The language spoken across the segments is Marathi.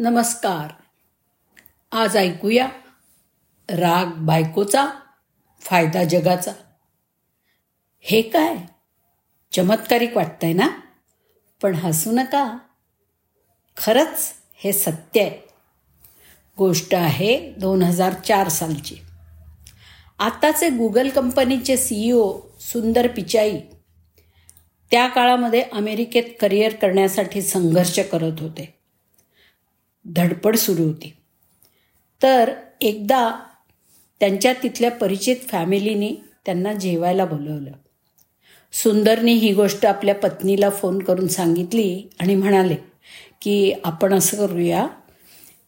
नमस्कार. आज ऐकूया राग बायकोचा फायदा जगाचा. हे काय? चमत्कारिक वाटतंय ना? पण हसू नका. खरंच हे सत्य आहे. गोष्ट आहे दोन हजार चार सालची. आत्ताचे गुगल कंपनीचे सीईओ सुंदर पिचाई त्या काळामध्ये अमेरिकेत करिअर करण्यासाठी संघर्ष करत होते. धडपड सुरू होती. तर एकदा त्यांच्या तिथल्या परिचित फॅमिलीनी त्यांना जेवायला बोलवलं. सुंदरनी ही गोष्ट आपल्या पत्नीला फोन करून सांगितली आणि म्हणाले की आपण असं करूया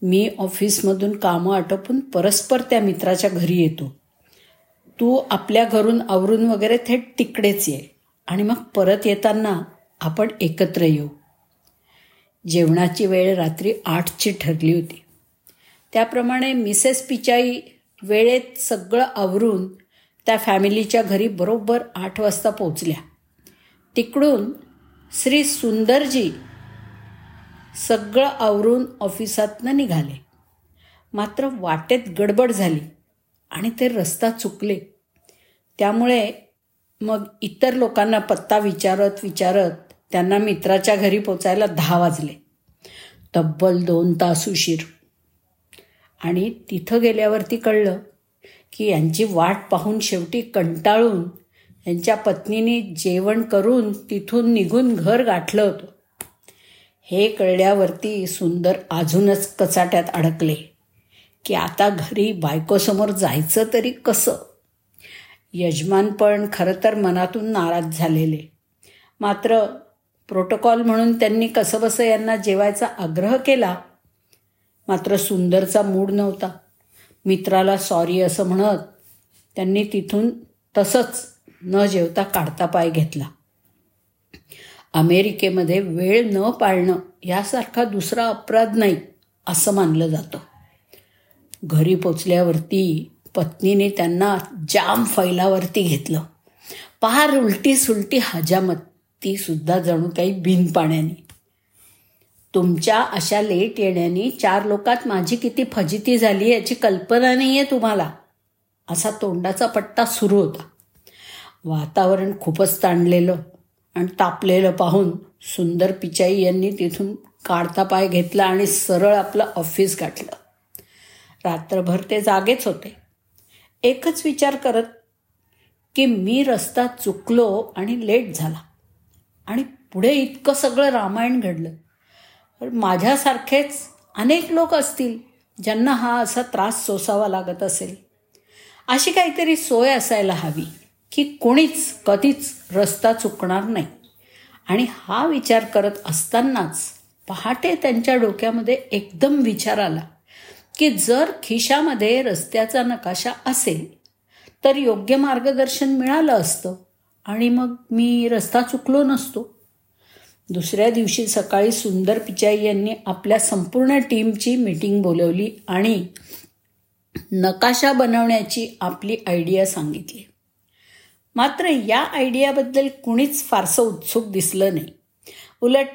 मी ऑफिसमधून कामं आटोपून परस्पर त्या मित्राच्या घरी येतो. तू आपल्या घरून आवरून वगैरे थेट तिकडेच ये आणि मग परत येताना आपण एकत्र येऊ. जेवणाची वेळ रात्री आठची ठरली होती. त्याप्रमाणे मिसेस पिचाई वेळेत सगळं आवरून त्या फॅमिलीच्या घरी बरोबर आठ वाजता पोचल्या तिकडून श्री सुंदरजी सगळं आवरून ऑफिसातनं निघाले. मात्र वाटेत गडबड झाली आणि ते रस्ता चुकले. त्यामुळे मग इतर लोकांना पत्ता विचारत विचारत त्यांना मित्राच्या घरी पोचायला दहा वाजले. तब्बल दोन तास उशीर. आणि तिथं गेल्यावरती कळलं की यांची वाट पाहून शेवटी कंटाळून यांच्या पत्नीने जेवण करून तिथून निघून घर गाठलं होतं. हे कळल्यावरती सुंदर अजूनच कचाट्यात अडकले की आता घरी बायकोसमोर जायचं तरी कसं? यजमान पण खरं तर मनातून नाराज झालेले. मात्र प्रोटोकॉल म्हणून त्यांनी कसंबसं यांना जेवायचा आग्रह केला. मात्र सुंदरचा मूड नव्हता. मित्राला सॉरी असं म्हणत त्यांनी तिथून तसंच न जेवता काढता पाय घेतला. अमेरिकेमध्ये वेळ न पाळणं यासारखा दुसरा अपराध नाही असं मानलं जातं. घरी पोचल्यावरती पत्नीने त्यांना जाम फैलावरती घेतलं. पार उलटी सुलटी हजामत. ती सुद्धा जणू काही बिन पाण्याने तुमच्या अशा लेट येण्याने चार लोकात माझी किती फजिती झाली याची कल्पना नाही आहे तुम्हाला. असा तोंडाचा पट्टा सुरू होता. वातावरण खूपच ताणलेलं आणि तापलेलं पाहून सुंदर पिचाई यांनी तिथून काढता पाय घेतला आणि सरळ आपलं ऑफिस गाठलं. रात्रभर ते जागेच होते. एकच विचार करत की मी रस्ता चुकलो आणि लेट झाला. आणि पुढे इतकं सगळं रामायण घडलं. तर माझ्यासारखेच अनेक लोक असतील ज्यांना हा असा त्रास सोसावा लागत असेल. अशी काहीतरी सोय असायला हवी की कोणीच कधीच रस्ता चुकणार नाही. आणि हा विचार करत असतानाच पहाटे त्यांच्या डोक्यामध्ये एकदम विचार आला की जर खिशामध्ये रस्त्याचा नकाशा असेल तर योग्य मार्गदर्शन मिळालं असतं. आणि मग मी रस्ता चुकलो नसतो. दुसऱ्या दिवशी सकाळी सुंदर पिचाई यांनी आपल्या संपूर्ण टीमची मीटिंग बोलवली आणि नकाशा बनवण्याची आपली आयडिया सांगितली. मात्र या आयडियाबद्दल कुणीच फारसं उत्सुक दिसलं नाही. उलट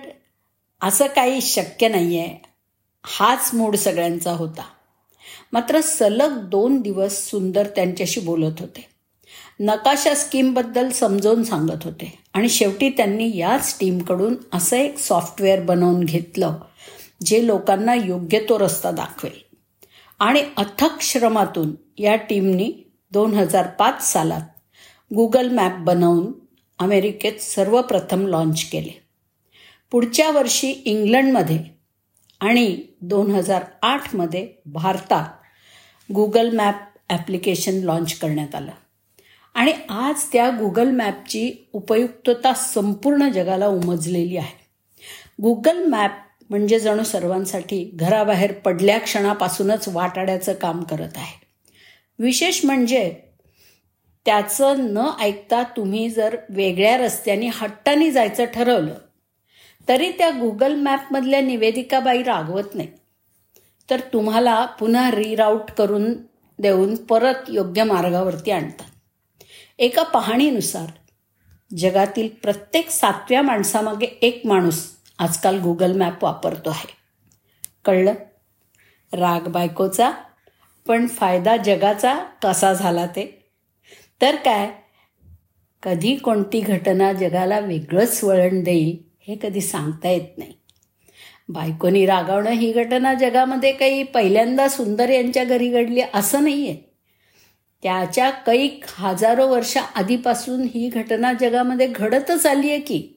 असं काही शक्य नाही आहे हाच मूड सगळ्यांचा होता. मात्र सलग दोन दिवस सुंदर त्यांच्याशी बोलत होते. नकाशा स्कीमबद्दल समजावून सांगत होते. आणि शेवटी त्यांनी याच टीमकडून असं एक सॉफ्टवेअर बनवून घेतलं जे लोकांना योग्य तो रस्ता दाखवेल. आणि अथक श्रमातून या टीमनी दोन हजार पाच सालात गुगल मॅप बनवून अमेरिकेत सर्वप्रथम लॉन्च केले. पुढच्या वर्षी इंग्लंडमध्ये आणि दोन हजार आठमध्ये भारतात गुगल मॅप ॲप्लिकेशन लॉन्च करण्यात आलं. आणि आज त्या गुगल मॅपची उपयुक्तता संपूर्ण जगाला उमजलेली आहे. गुगल मॅप म्हणजे जणू सर्वांसाठी घराबाहेर पडल्या क्षणापासूनच वाटाड्याचं काम करत आहे. विशेष म्हणजे त्याचं न ऐकता तुम्ही जर वेगळ्या रस्त्याने हट्टाने जायचं ठरवलं तरी त्या गुगल मॅपमधल्या निवेदिकाबाई रागवत नाही. तर तुम्हाला पुन्हा रिराऊट करून देऊन परत योग्य मार्गावरती आणतात. एका पाहणीनुसार जगातील प्रत्येक सातव्या माणसामागे एक माणूस आजकाल गुगल मॅप वापरतो आहे. कळलं? राग बायकोचा पण फायदा जगाचा कसा झाला ते? तर काय? कधी कोणती घटना जगाला वेगळंच वळण देईल हे कधी सांगता येत नाही. बायकोनी रागावणं ही घटना जगामध्ये काही पहिल्यांदा सुंदर यांच्या घरी घडली असं नाही आहे त्याच्या कैक हजारो वर्ष आधीपासून ही घटना जगामध्ये घडतच आली आहे की.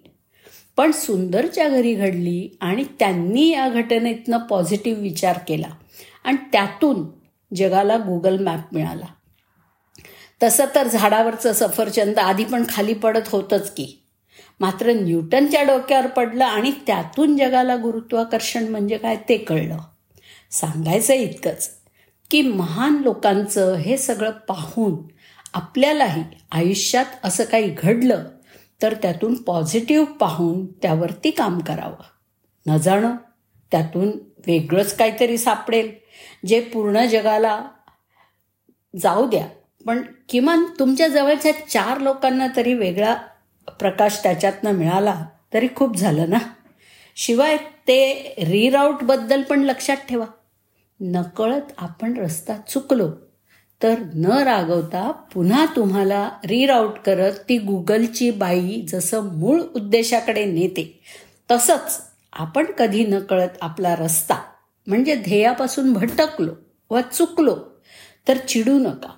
पण सुंदरच्या घरी घडली आणि त्यांनी या घटनेतनं पॉझिटिव्ह विचार केला. आणि त्यातून जगाला गुगल मॅप मिळाला. तसं तर झाडावरचं सफरचंद आधी पण खाली पडत होतंच की. मात्र न्यूटनच्या डोक्यावर पडलं आणि त्यातून जगाला गुरुत्वाकर्षण म्हणजे काय ते कळलं. सांगायचं इतकंच. की महान लोकांचं हे सगळं पाहून आपल्यालाही आयुष्यात असं काही घडलं तर त्यातून पॉझिटिव्ह पाहून त्यावरती काम करावं. न जाणं त्यातून वेगळंच काहीतरी सापडेल जे पूर्ण जगाला जाऊ द्या. पण किमान तुमच्या जवळच्या चार लोकांना तरी वेगळा प्रकाश त्याच्यातनं मिळाला तरी खूप झालं ना? शिवाय ते रिराऊटबद्दल पण लक्षात ठेवा. नकळत आपण रस्ता चुकलो तर न रागवता पुन्हा तुम्हाला रिराऊट करत ती गुगलची बाई जसं मूळ उद्देशाकडे नेते तसंच आपण कधी नकळत आपला रस्ता म्हणजे ध्येयापासून भटकलो व चुकलो तर चिडू नका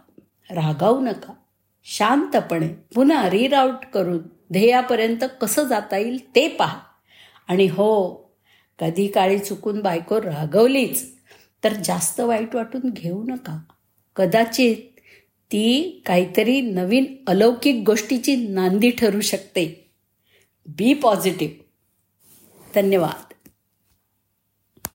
रागावू नका. शांतपणे पुन्हा रिराऊट करून ध्येयापर्यंत कसं जाता येईल ते पहा. आणि हो कधी काळी चुकून बायको रागवलीच तर जास्त वाईट वाटून घेऊ नका. कदाचित ती काहीतरी नवीन अलौकिक गोष्टीची नांदी ठरू शकते. बी पॉझिटिव्ह धन्यवाद.